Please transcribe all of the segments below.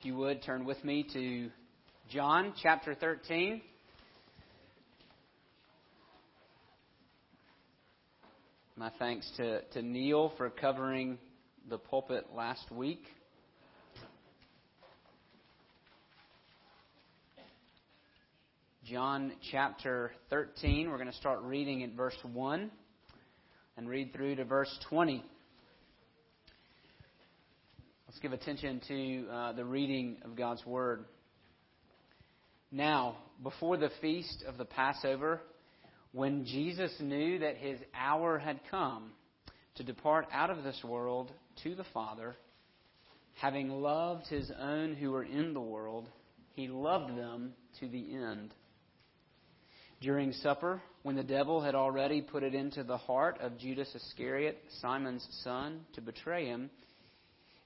If you would, turn with me to John chapter 13. My thanks to, to Neil for covering the pulpit last week. John chapter 13. We're going to start reading at verse 1 and read through to verse 20. Let's give attention to uh, the reading of God's Word. Now, before the feast of the Passover, when Jesus knew that his hour had come to depart out of this world to the Father, having loved his own who were in the world, he loved them to the end. During supper, when the devil had already put it into the heart of Judas Iscariot, Simon's son, to betray him,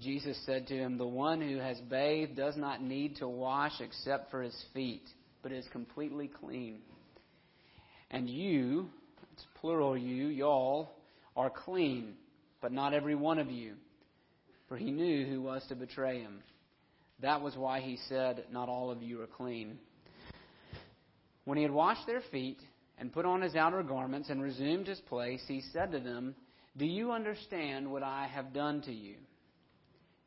Jesus said to him, The one who has bathed does not need to wash except for his feet, but is completely clean. And you, it's plural you, y'all, are clean, but not every one of you. For he knew who was to betray him. That was why he said, Not all of you are clean. When he had washed their feet and put on his outer garments and resumed his place, he said to them, Do you understand what I have done to you?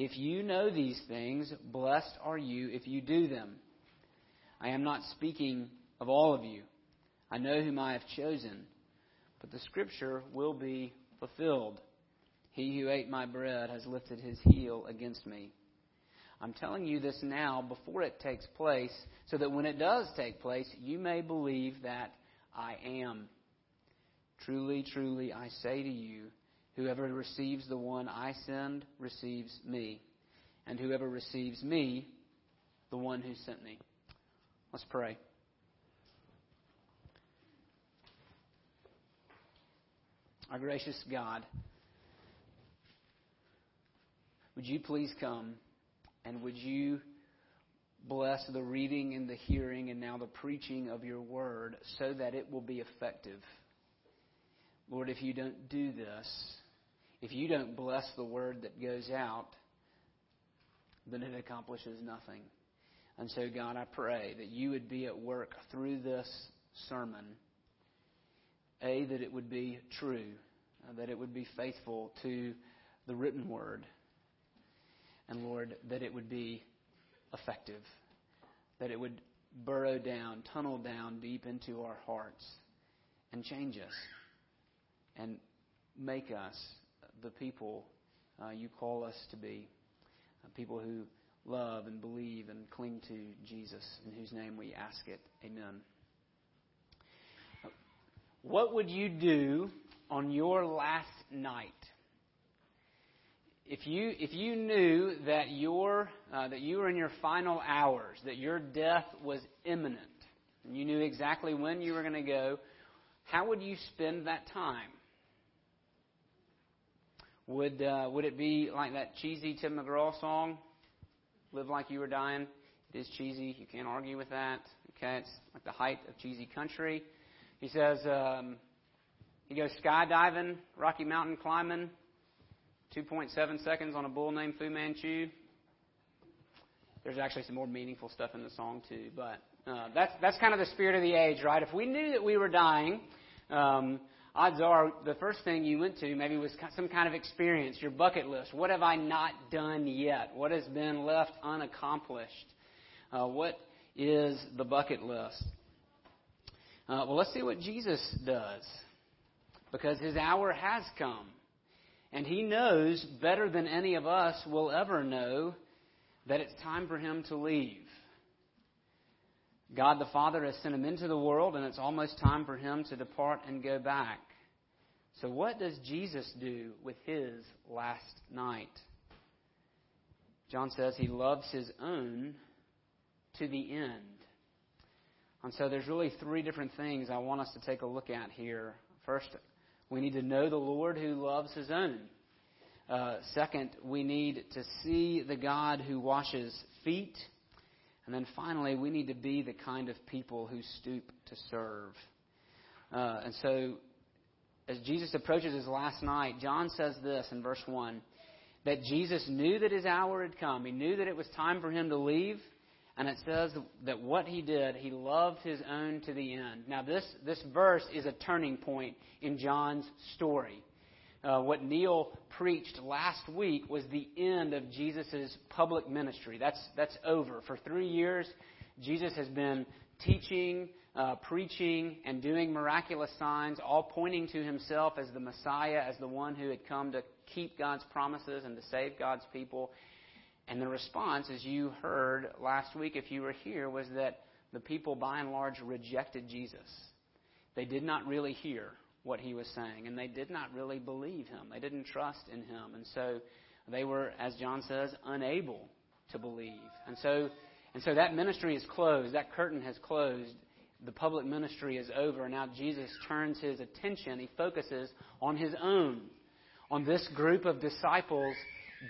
If you know these things, blessed are you if you do them. I am not speaking of all of you. I know whom I have chosen, but the scripture will be fulfilled. He who ate my bread has lifted his heel against me. I'm telling you this now before it takes place, so that when it does take place, you may believe that I am. Truly, truly, I say to you, Whoever receives the one I send receives me, and whoever receives me, the one who sent me. Let's pray. Our gracious God, would you please come and would you bless the reading and the hearing and now the preaching of your word so that it will be effective? Lord, if you don't do this, if you don't bless the word that goes out, then it accomplishes nothing. And so, God, I pray that you would be at work through this sermon. A, that it would be true, uh, that it would be faithful to the written word. And Lord, that it would be effective, that it would burrow down, tunnel down deep into our hearts and change us and make us the people uh, you call us to be. Uh, people who love and believe and cling to Jesus, in whose name we ask it. Amen. What would you do on your last night? If you, if you knew that, your, uh, that you were in your final hours, that your death was imminent, and you knew exactly when you were going to go, how would you spend that time? Would, uh, would it be like that cheesy Tim McGraw song, Live Like You Were Dying? It is cheesy. You can't argue with that. Okay, it's like the height of cheesy country. He says um, he goes skydiving, Rocky Mountain climbing, 2.7 seconds on a bull named Fu Manchu. There's actually some more meaningful stuff in the song too, but uh, that's that's kind of the spirit of the age, right? If we knew that we were dying, um, odds are the first thing you went to maybe was some kind of experience, your bucket list. What have I not done yet? What has been left unaccomplished? Uh, what is the bucket list? Uh, well, let's see what Jesus does. Because his hour has come. And he knows better than any of us will ever know that it's time for him to leave. God the Father has sent him into the world, and it's almost time for him to depart and go back. So, what does Jesus do with his last night? John says he loves his own to the end. And so there's really three different things I want us to take a look at here. First, we need to know the Lord who loves his own. Uh, second, we need to see the God who washes feet. And then finally, we need to be the kind of people who stoop to serve. Uh, and so, as Jesus approaches his last night, John says this in verse 1 that Jesus knew that his hour had come. He knew that it was time for him to leave. And it says that what he did, he loved his own to the end. Now, this, this verse is a turning point in John's story. Uh, what Neil preached last week was the end of Jesus' public ministry. That's, that's over. For three years, Jesus has been teaching, uh, preaching, and doing miraculous signs, all pointing to himself as the Messiah, as the one who had come to keep God's promises and to save God's people. And the response, as you heard last week if you were here, was that the people by and large rejected Jesus. They did not really hear what he was saying, and they did not really believe him. They didn't trust in him. And so they were, as John says, unable to believe. And so, and so that ministry is closed. That curtain has closed. The public ministry is over. And now Jesus turns his attention, he focuses on his own, on this group of disciples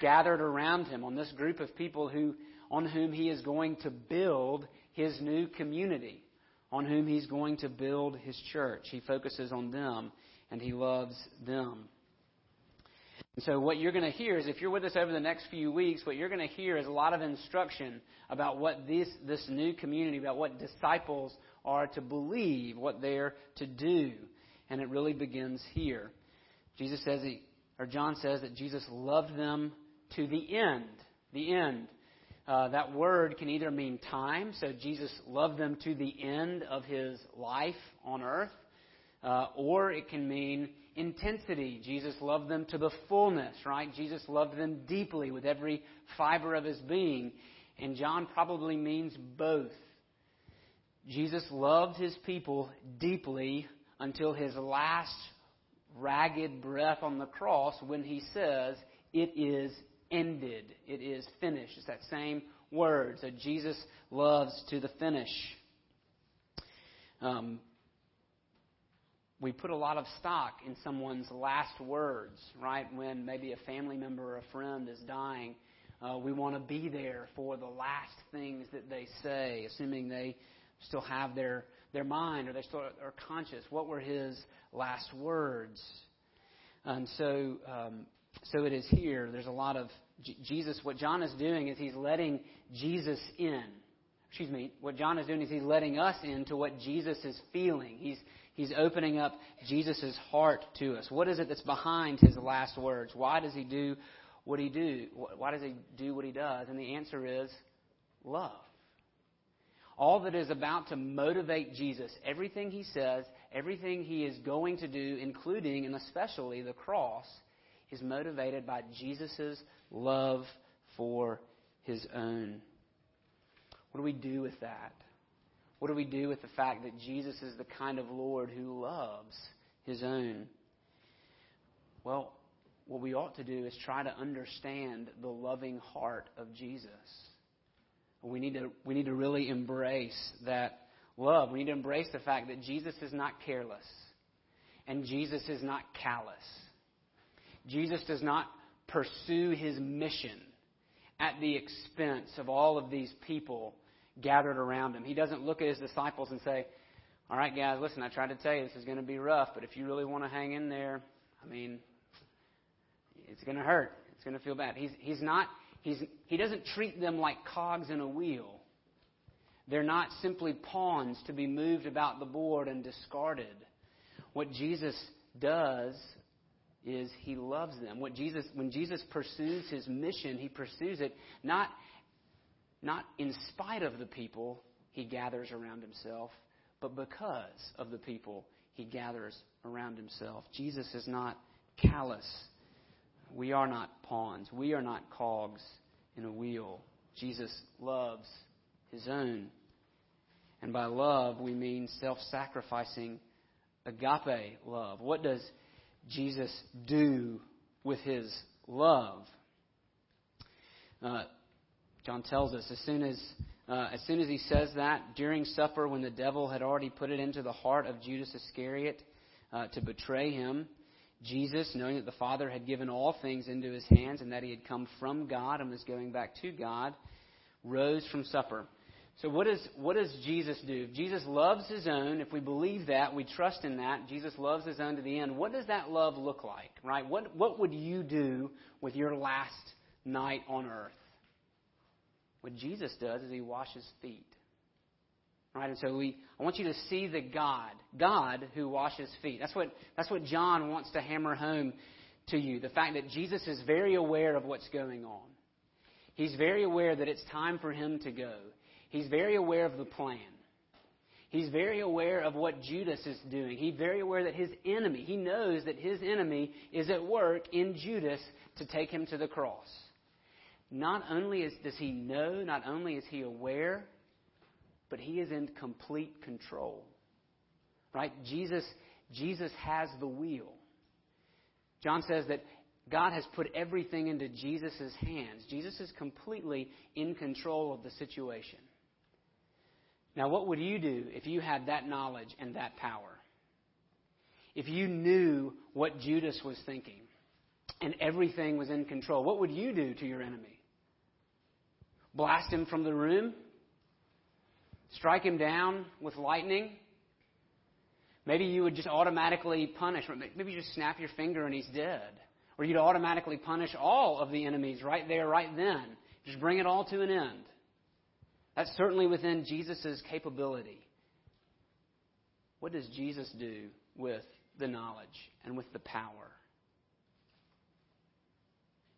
gathered around him, on this group of people who, on whom he is going to build his new community, on whom he's going to build his church. He focuses on them and he loves them. And so, what you're going to hear is, if you're with us over the next few weeks, what you're going to hear is a lot of instruction about what this, this new community, about what disciples are to believe, what they're to do. And it really begins here. Jesus says he, or John says that Jesus loved them to the end. The end. Uh, that word can either mean time, so Jesus loved them to the end of his life on earth, uh, or it can mean intensity. Jesus loved them to the fullness, right? Jesus loved them deeply with every fiber of his being. And John probably means both. Jesus loved his people deeply until his last ragged breath on the cross when he says, It is ended. It is finished. It's that same word. So Jesus loves to the finish. Um, we put a lot of stock in someone's last words, right? When maybe a family member or a friend is dying, uh, we want to be there for the last things that they say, assuming they still have their, their mind or they still are conscious. What were his last words. And so, um, so it is here. There's a lot of Jesus. What John is doing is he's letting Jesus in. Excuse me. What John is doing is he's letting us into what Jesus is feeling. He's he's opening up Jesus' heart to us. What is it that's behind his last words? Why does he do what he do? Why does he do what he does? And the answer is love all that is about to motivate Jesus, everything he says, everything he is going to do, including and especially the cross, is motivated by Jesus' love for his own. What do we do with that? What do we do with the fact that Jesus is the kind of Lord who loves his own? Well, what we ought to do is try to understand the loving heart of Jesus. We need to, we need to really embrace that love. We need to embrace the fact that Jesus is not careless and Jesus is not callous. Jesus does not pursue his mission at the expense of all of these people gathered around him. He doesn't look at his disciples and say, All right, guys, listen, I tried to tell you this is going to be rough, but if you really want to hang in there, I mean, it's going to hurt. It's going to feel bad. He's, he's not, he's, he doesn't treat them like cogs in a wheel. They're not simply pawns to be moved about the board and discarded. What Jesus does is he loves them. What Jesus, when Jesus pursues his mission, he pursues it not, not in spite of the people he gathers around himself, but because of the people he gathers around himself. Jesus is not callous. We are not pawns. We are not cogs in a wheel. Jesus loves his own. And by love, we mean self sacrificing agape love. What does Jesus do with his love? Uh, John tells us as soon as uh, as soon as he says that during supper, when the devil had already put it into the heart of Judas Iscariot uh, to betray him, Jesus, knowing that the Father had given all things into his hands and that he had come from God and was going back to God, rose from supper. So what, is, what does Jesus do? Jesus loves his own, if we believe that, we trust in that, Jesus loves his own to the end, what does that love look like? Right? What, what would you do with your last night on earth? What Jesus does is he washes feet. Right? And so we I want you to see the God, God who washes feet. That's what that's what John wants to hammer home to you. The fact that Jesus is very aware of what's going on. He's very aware that it's time for him to go. He's very aware of the plan. He's very aware of what Judas is doing. He's very aware that his enemy, he knows that his enemy is at work in Judas to take him to the cross. Not only is, does he know, not only is he aware, but he is in complete control. Right? Jesus, Jesus has the wheel. John says that God has put everything into Jesus' hands. Jesus is completely in control of the situation. Now, what would you do if you had that knowledge and that power? If you knew what Judas was thinking and everything was in control, what would you do to your enemy? Blast him from the room? Strike him down with lightning? Maybe you would just automatically punish. Maybe you just snap your finger and he's dead. Or you'd automatically punish all of the enemies right there, right then. Just bring it all to an end. That's certainly within Jesus' capability. What does Jesus do with the knowledge and with the power?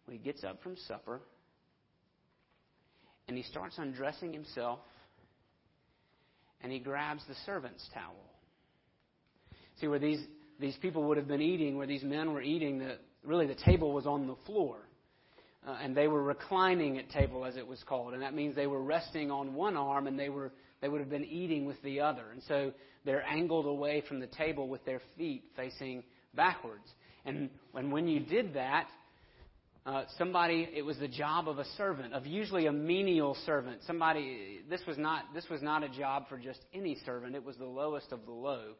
When he gets up from supper and he starts undressing himself and he grabs the servant's towel. See, where these, these people would have been eating, where these men were eating, the, really the table was on the floor. Uh, and they were reclining at table, as it was called, and that means they were resting on one arm, and they were they would have been eating with the other, and so they're angled away from the table with their feet facing backwards. And and when you did that, uh, somebody it was the job of a servant, of usually a menial servant. Somebody this was not this was not a job for just any servant. It was the lowest of the low,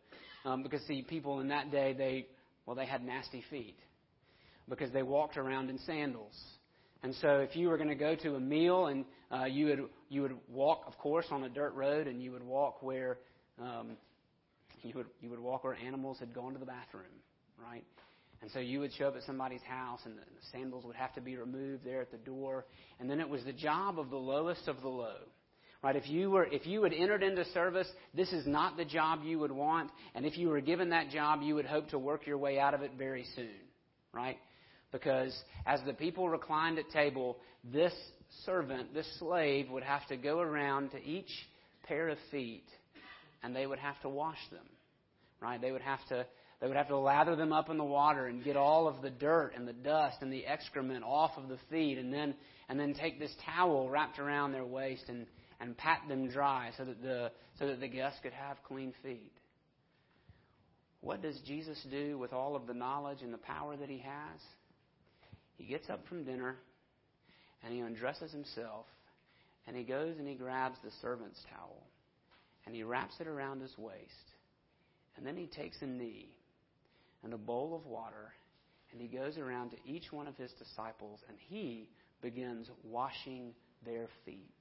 um, because see, people in that day they well they had nasty feet because they walked around in sandals. And so, if you were going to go to a meal, and uh, you would you would walk, of course, on a dirt road, and you would walk where um, you would you would walk where animals had gone to the bathroom, right? And so you would show up at somebody's house, and the, sandals would have to be removed there at the door. And then it was the job of the lowest of the low, right? If you were if you had entered into service, this is not the job you would want. And if you were given that job, you would hope to work your way out of it very soon, right? Because as the people reclined at table, this servant, this slave, would have to go around to each pair of feet and they would have to wash them. Right? They would have to they would have to lather them up in the water and get all of the dirt and the dust and the excrement off of the feet and then and then take this towel wrapped around their waist and, and pat them dry so that the so that the guests could have clean feet. What does Jesus do with all of the knowledge and the power that he has? He gets up from dinner and he undresses himself and he goes and he grabs the servant's towel and he wraps it around his waist. And then he takes a knee and a bowl of water and he goes around to each one of his disciples and he begins washing their feet.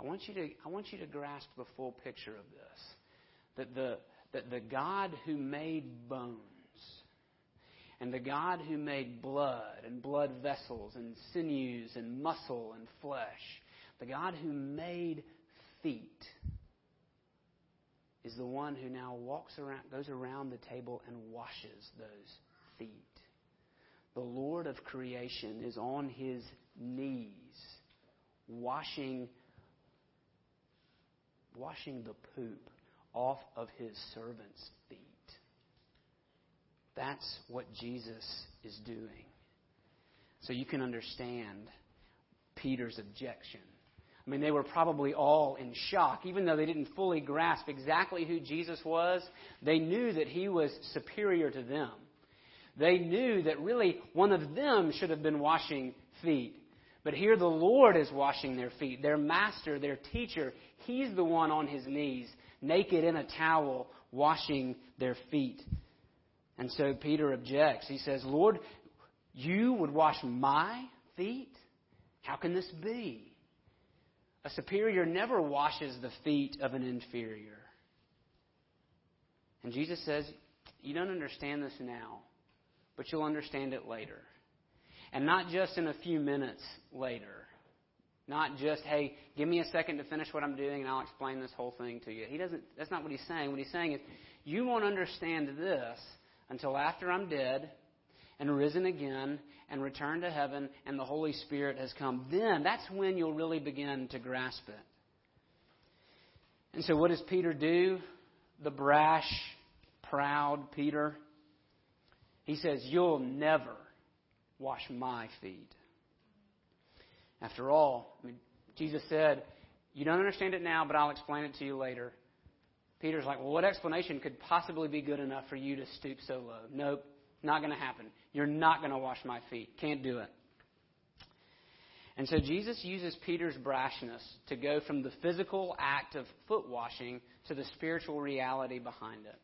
I want you to, I want you to grasp the full picture of this. That the, that the God who made bones, and the God who made blood and blood vessels and sinews and muscle and flesh, the God who made feet, is the one who now walks around, goes around the table and washes those feet. The Lord of creation is on his knees, washing, washing the poop off of his servant's feet. That's what Jesus is doing. So you can understand Peter's objection. I mean, they were probably all in shock. Even though they didn't fully grasp exactly who Jesus was, they knew that he was superior to them. They knew that really one of them should have been washing feet. But here the Lord is washing their feet. Their master, their teacher, he's the one on his knees, naked in a towel, washing their feet. And so Peter objects. He says, Lord, you would wash my feet? How can this be? A superior never washes the feet of an inferior. And Jesus says, You don't understand this now, but you'll understand it later. And not just in a few minutes later. Not just, hey, give me a second to finish what I'm doing and I'll explain this whole thing to you. He doesn't that's not what he's saying. What he's saying is, you won't understand this until after I'm dead and risen again and returned to heaven and the Holy Spirit has come. Then that's when you'll really begin to grasp it. And so what does Peter do? The brash, proud Peter. He says, You'll never wash my feet. After all, I mean, Jesus said, You don't understand it now, but I'll explain it to you later. Peter's like, Well, what explanation could possibly be good enough for you to stoop so low? Nope, not going to happen. You're not going to wash my feet. Can't do it. And so Jesus uses Peter's brashness to go from the physical act of foot washing to the spiritual reality behind it.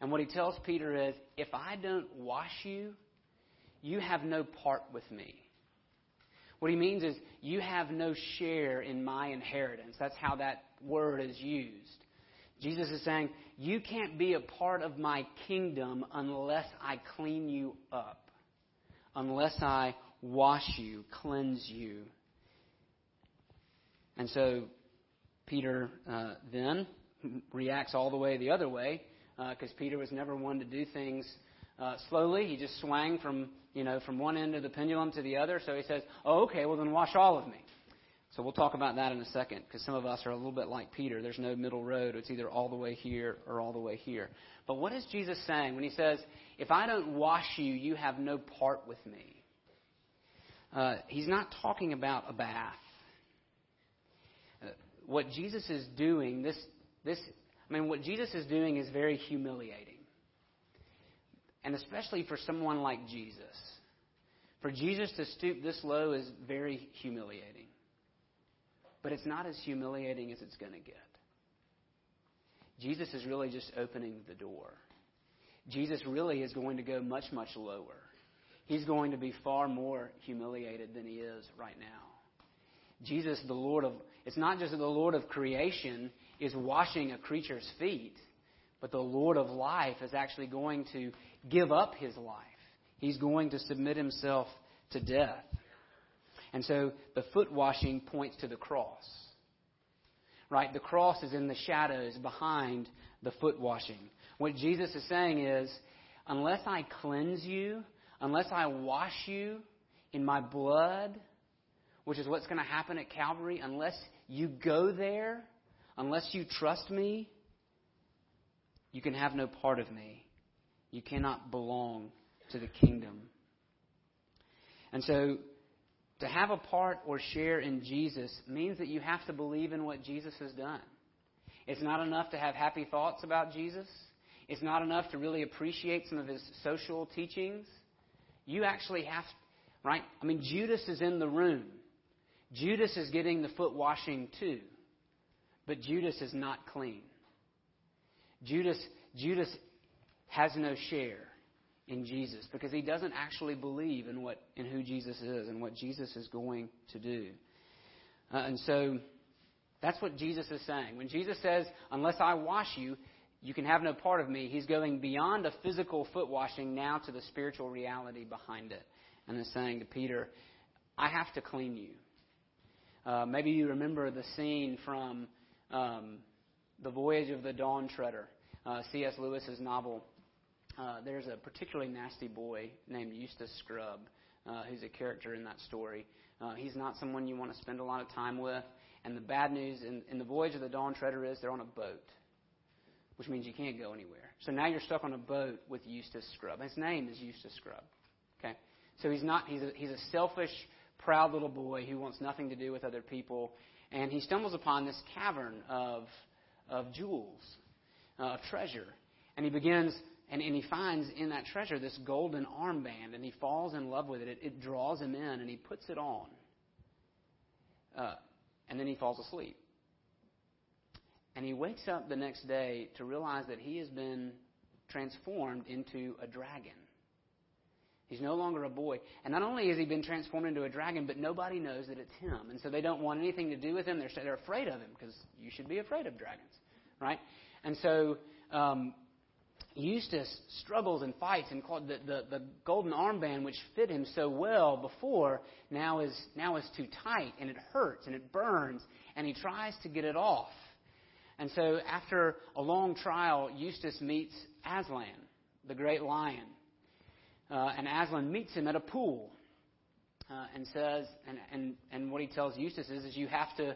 And what he tells Peter is, if I don't wash you, you have no part with me. What he means is, you have no share in my inheritance. That's how that word is used. Jesus is saying, You can't be a part of my kingdom unless I clean you up, unless I wash you, cleanse you. And so Peter uh, then reacts all the way the other way because uh, Peter was never one to do things uh, slowly. He just swung from you know from one end of the pendulum to the other. So he says, "Oh, okay. Well, then wash all of me." So we'll talk about that in a second because some of us are a little bit like Peter. There's no middle road. It's either all the way here or all the way here. But what is Jesus saying when he says, "If I don't wash you, you have no part with me"? Uh, he's not talking about a bath. Uh, what Jesus is doing, this this I mean, what Jesus is doing is very humiliating. And especially for someone like Jesus. For Jesus to stoop this low is very humiliating. But it's not as humiliating as it's going to get. Jesus is really just opening the door. Jesus really is going to go much, much lower. He's going to be far more humiliated than he is right now. Jesus, the Lord of, it's not just the Lord of creation, is washing a creature's feet, but the Lord of life is actually going to give up his life. He's going to submit himself to death. And so the foot washing points to the cross. Right? The cross is in the shadows behind the foot washing. What Jesus is saying is, unless I cleanse you, unless I wash you in my blood, which is what's going to happen at Calvary, unless you go there, unless you trust me, you can have no part of me. You cannot belong to the kingdom. And so, to have a part or share in Jesus means that you have to believe in what Jesus has done. It's not enough to have happy thoughts about Jesus. It's not enough to really appreciate some of his social teachings. You actually have, right? I mean, Judas is in the room. Judas is getting the foot washing too. But Judas is not clean. Judas, Judas has no share in Jesus because he doesn't actually believe in what in who Jesus is and what Jesus is going to do. Uh, and so That's what Jesus is saying. When Jesus says, Unless I wash you, you can have no part of me, he's going beyond a physical foot washing now to the spiritual reality behind it. And is saying to Peter, I have to clean you. Uh, maybe you remember the scene from um, The Voyage of the Dawn Treader, uh, C.S. Lewis's novel. Uh, there's a particularly nasty boy named Eustace Scrubb, uh, who's a character in that story. Uh, he's not someone you want to spend a lot of time with. And the bad news in, in The Voyage of the Dawn Treader is they're on a boat, which means you can't go anywhere. So now you're stuck on a boat with Eustace Scrubb. His name is Eustace Scrubb. Okay? So he's not, he's a, he's a selfish, proud little boy who wants nothing to do with other people. And he stumbles upon this cavern of, of jewels, uh, of treasure. And he begins, and, and he finds in that treasure this golden armband, and he falls in love with it. It, it draws him in, and he puts it on. Uh, and then he falls asleep. And he wakes up the next day to realize that he has been transformed into a dragon. He's no longer a boy. And not only has he been transformed into a dragon, but nobody knows that it's him. And so they don't want anything to do with him. They're, they're afraid of him because you should be afraid of dragons, right? And so um, Eustace struggles and fights, and the, the, the golden armband, which fit him so well before, now is, now is too tight, and it hurts, and it burns, and he tries to get it off. And so after a long trial, Eustace meets Aslan, the great lion uh, and Aslan meets him at a pool uh, and says, and, and, and what he tells Eustace is, is you have to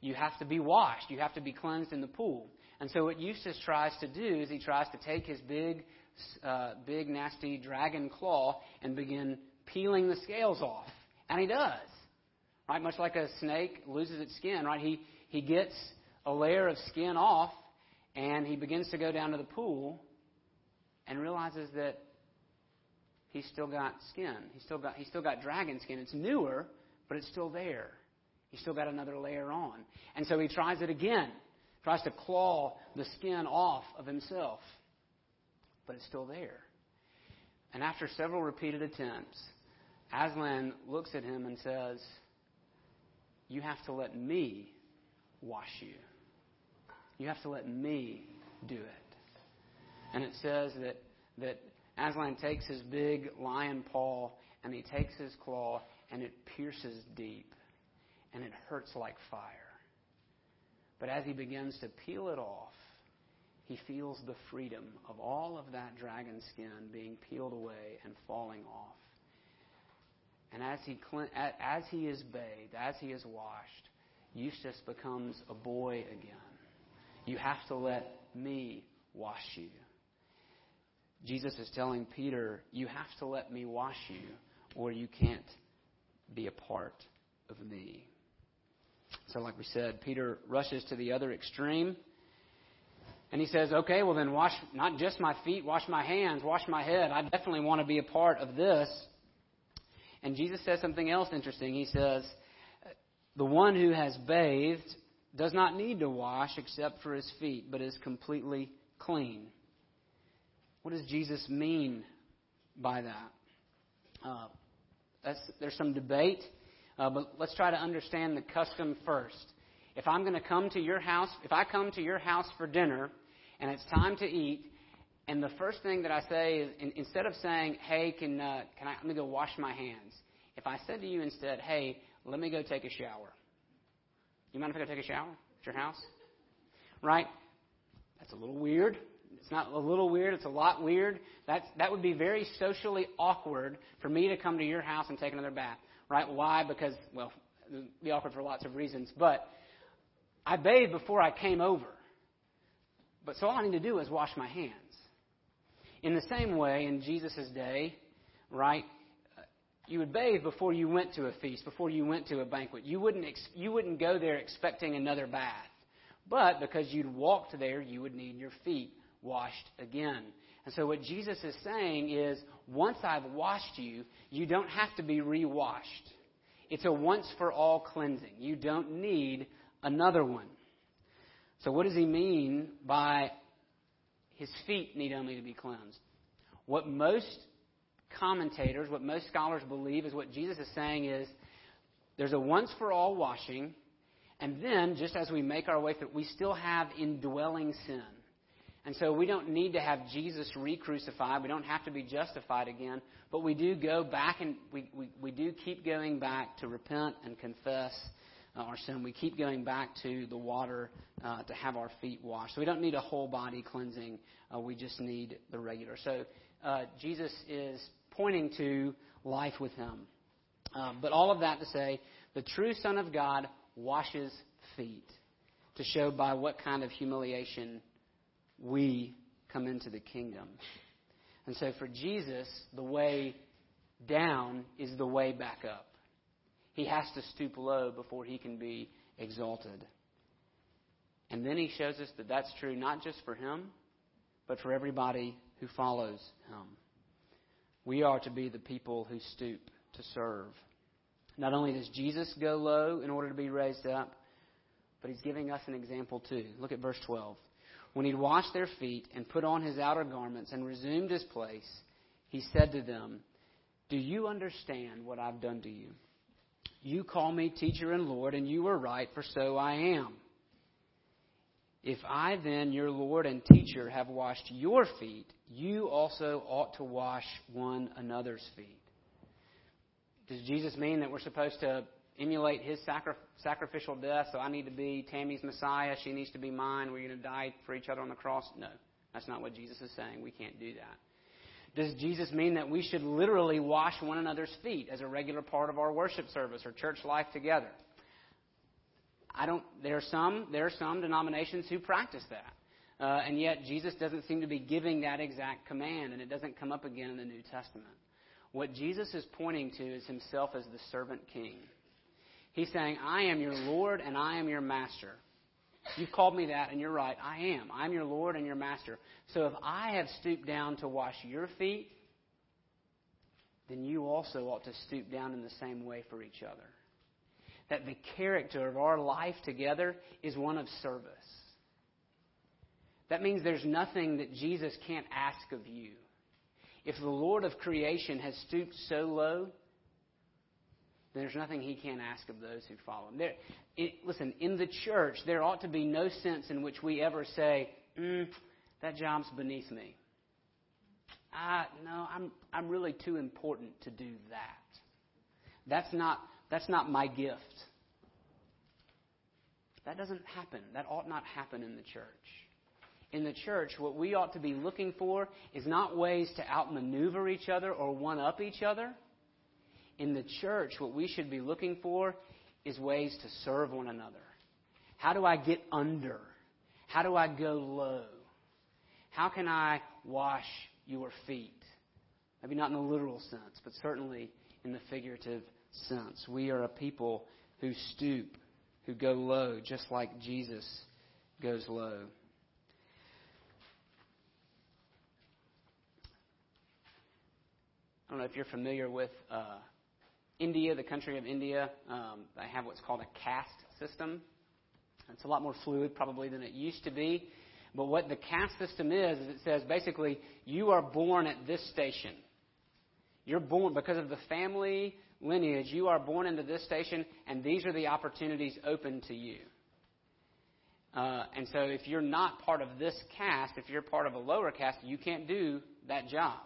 you have to be washed, you have to be cleansed in the pool. And so what Eustace tries to do is he tries to take his big, uh, big nasty dragon claw and begin peeling the scales off, and he does. Right, much like a snake loses its skin. Right, he he gets a layer of skin off, and he begins to go down to the pool, and realizes that he's still got skin. He's still got, he's still got dragon skin. It's newer, but it's still there. He's still got another layer on. And so he tries it again, tries to claw the skin off of himself, but it's still there. And after several repeated attempts, Aslan looks at him and says, You have to let me wash you. You have to let me do it. And it says that, that Aslan takes his big lion paw and he takes his claw and it pierces deep and it hurts like fire. But as he begins to peel it off, he feels the freedom of all of that dragon skin being peeled away and falling off. And as he, as he is bathed, as he is washed, Eustace becomes a boy again. You have to let me wash you. Jesus is telling Peter, You have to let me wash you, or you can't be a part of me. So, like we said, Peter rushes to the other extreme. And he says, Okay, well, then wash not just my feet, wash my hands, wash my head. I definitely want to be a part of this. And Jesus says something else interesting. He says, The one who has bathed does not need to wash except for his feet, but is completely clean. What does Jesus mean by that? Uh, there's some debate, uh, but let's try to understand the custom first. If I'm going to come to your house, if I come to your house for dinner and it's time to eat, and the first thing that I say is in, instead of saying, "Hey, can uh, can I let me go wash my hands?" If I said to you instead, "Hey, let me go take a shower," you mind if I go take a shower at your house? Right? That's a little weird. It's not a little weird, it's a lot weird. That's, that would be very socially awkward for me to come to your house and take another bath. Right? Why? Because, well, be awkward for lots of reasons. But I bathed before I came over. But so all I need to do is wash my hands. In the same way, in Jesus' day, right, you would bathe before you went to a feast, before you went to a banquet. You wouldn't, ex- you wouldn't go there expecting another bath. But because you'd walked there, you would need your feet washed again. And so what Jesus is saying is, once I've washed you, you don't have to be rewashed. It's a once for all cleansing. You don't need another one. So what does he mean by his feet need only to be cleansed? What most commentators, what most scholars believe is what Jesus is saying is there's a once for all washing, And then, just as we make our way through, we still have indwelling sin. And so we don't need to have Jesus re crucified. We don't have to be justified again. But we do go back and we, we, we do keep going back to repent and confess uh, our sin. We keep going back to the water uh, to have our feet washed. So we don't need a whole body cleansing. Uh, we just need the regular. So uh, Jesus is pointing to life with Him. Um, but all of that to say, the true Son of God washes feet to show by what kind of humiliation we come into the kingdom. And so for Jesus, the way down is the way back up. He has to stoop low before he can be exalted. And then he shows us that that's true not just for him, but for everybody who follows him. We are to be the people who stoop to serve. Not only does Jesus go low in order to be raised up, but he's giving us an example too. Look at verse 12. When he'd washed their feet and put on his outer garments and resumed his place, he said to them, Do you understand what I've done to you? You call me teacher and Lord, and you are right, for so I am. If I then, your Lord and teacher, have washed your feet, you also ought to wash one another's feet. Does Jesus mean that we're supposed to emulate his sacri- sacrificial death? So I need to be Tammy's Messiah, she needs to be mine, we're going to die for each other on the cross? No, that's not what Jesus is saying. We can't do that. Does Jesus mean that we should literally wash one another's feet as a regular part of our worship service or church life together? I don't. There are some. There are some denominations who practice that, uh, and yet Jesus doesn't seem to be giving that exact command, and it doesn't come up again in the New Testament. What Jesus is pointing to is himself as the servant king. He's saying, "I am your Lord and I am your master." You've called me that, and you're right. I am. I'm your Lord and your master. So if I have stooped down to wash your feet, then you also ought to stoop down in the same way for each other. That the character of our life together is one of service. That means there's nothing that Jesus can't ask of you. If the Lord of creation has stooped so low, there's nothing he can't ask of those who follow him. There, it, listen, in the church, there ought to be no sense in which we ever say, mm, that job's beneath me. Ah, no, I'm, I'm really too important to do that. That's not, that's not my gift. That doesn't happen. That ought not happen in the church. In the church, what we ought to be looking for is not ways to outmaneuver each other or one up each other in the church, what we should be looking for is ways to serve one another. How do I get under? How do I go low? How can I wash your feet? Maybe not in the literal sense, but certainly in the figurative sense. We are a people who stoop, who go low, just like Jesus goes low. I don't know if you're familiar with uh, India, the country of India, um, they have what's called a caste system. It's a lot more fluid probably than it used to be. But what the caste system is, is it says basically you are born at this station. You're born because of the family lineage, you are born into this station, and these are the opportunities open to you. Uh, and so if you're not part of this caste, if you're part of a lower caste, you can't do that job.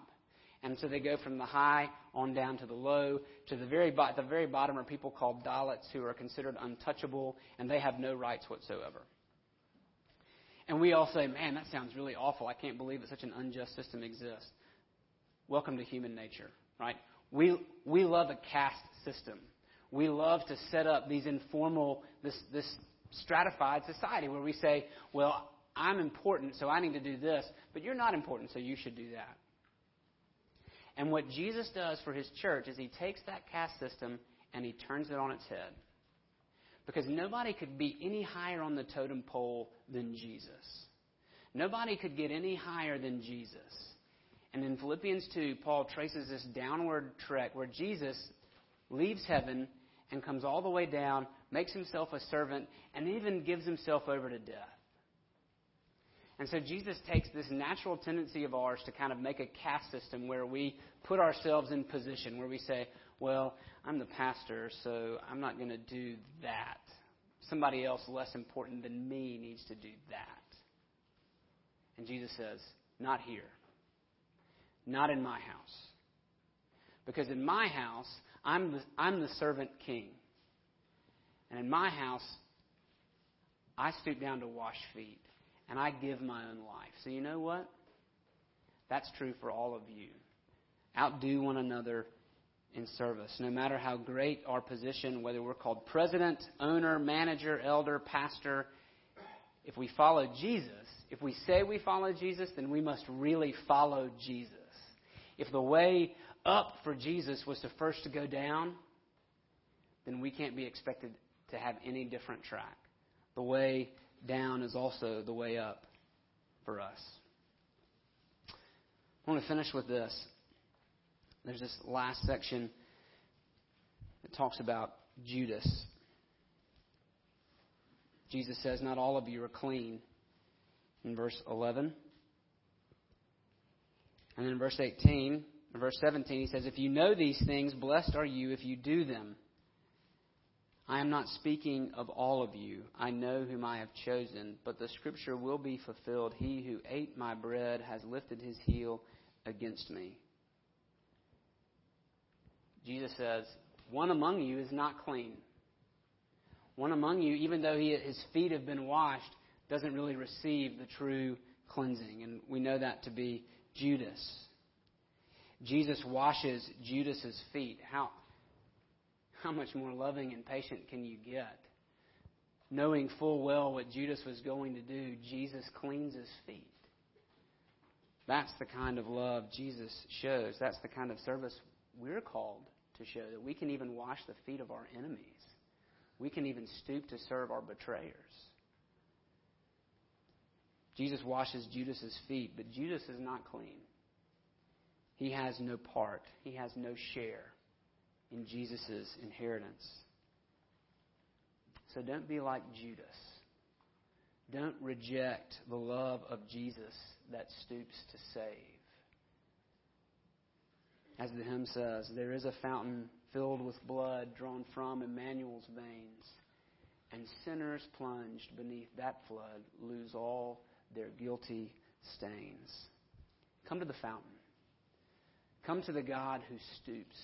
And so they go from the high on down to the low. To the very, bo- the very bottom are people called Dalits who are considered untouchable, and they have no rights whatsoever. And we all say, man, that sounds really awful. I can't believe that such an unjust system exists. Welcome to human nature, right? We, we love a caste system. We love to set up these informal, this, this stratified society where we say, well, I'm important, so I need to do this, but you're not important, so you should do that. And what Jesus does for his church is he takes that caste system and he turns it on its head. Because nobody could be any higher on the totem pole than Jesus. Nobody could get any higher than Jesus. And in Philippians 2, Paul traces this downward trek where Jesus leaves heaven and comes all the way down, makes himself a servant, and even gives himself over to death. And so Jesus takes this natural tendency of ours to kind of make a caste system where we put ourselves in position, where we say, well, I'm the pastor, so I'm not going to do that. somebody else less important than me needs to do that. And Jesus says, Not here. Not in my house. Because in my house, I'm the, I'm the servant king. And in my house, I stoop down to wash feet. And I give my own life. So you know what? That's true for all of you. Outdo one another in service. No matter how great our position, whether we're called president, owner, manager, elder, pastor, if we follow Jesus, if we say we follow Jesus, then we must really follow Jesus. If the way up for Jesus was to first to go down, then we can't be expected to have any different track. The way down is also the way up for us. I want to finish with this. There's this last section that talks about Judas. Jesus says, Not all of you are clean, in verse 11. And then in verse 18, in verse 17, he says, If you know these things, blessed are you if you do them. I am not speaking of all of you. I know whom I have chosen, but the scripture will be fulfilled. He who ate my bread has lifted his heel against me. Jesus says, One among you is not clean. One among you, even though he, his feet have been washed, doesn't really receive the true cleansing. And we know that to be Judas. Jesus washes Judas's feet. How, how much more loving and patient can you get? Knowing full well what Judas was going to do, Jesus cleans his feet. That's the kind of love Jesus shows. That's the kind of service we're called to show, that we can even wash the feet of our enemies. We can even stoop to serve our betrayers. Jesus washes Judas's feet, but Judas is not clean. He has no part. He has no share in Jesus' inheritance. So don't be like Judas. Don't reject the love of Jesus that stoops to save. As the hymn says, there is a fountain filled with blood drawn from Emmanuel's veins, and sinners plunged beneath that flood lose all their guilty stains. Come to the fountain. Come to the God who stoops.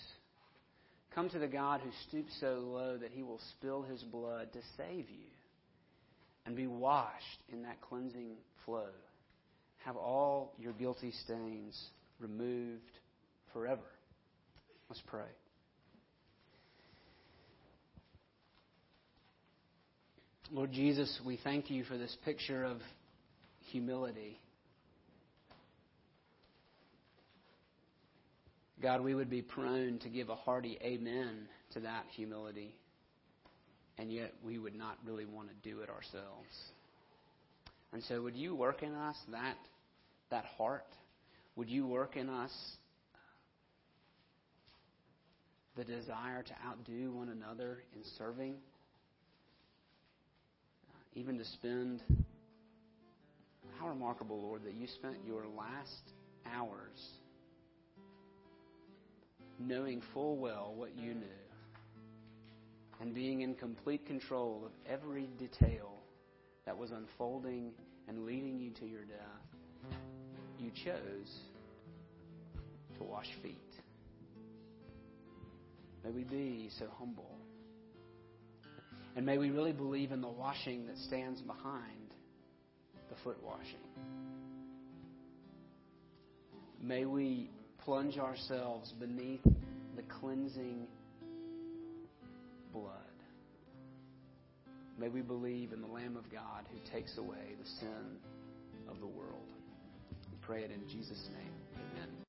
Come to the God who stoops so low that he will spill his blood to save you and be washed in that cleansing flow. Have all your guilty stains removed forever. Let's pray. Lord Jesus, we thank you for this picture of humility. God, we would be prone to give a hearty amen to that humility, and yet we would not really want to do it ourselves. And so, would you work in us that, that heart? Would you work in us the desire to outdo one another in serving? Uh, even to spend. How remarkable, Lord, that you spent your last hours knowing full well what you knew and being in complete control of every detail that was unfolding and leading you to your death, you chose to wash feet. May we be so humble. And may we really believe in the washing that stands behind the foot washing. May we plunge ourselves beneath the cleansing blood. May we believe in the Lamb of God who takes away the sin of the world. We pray it in Jesus' name. Amen.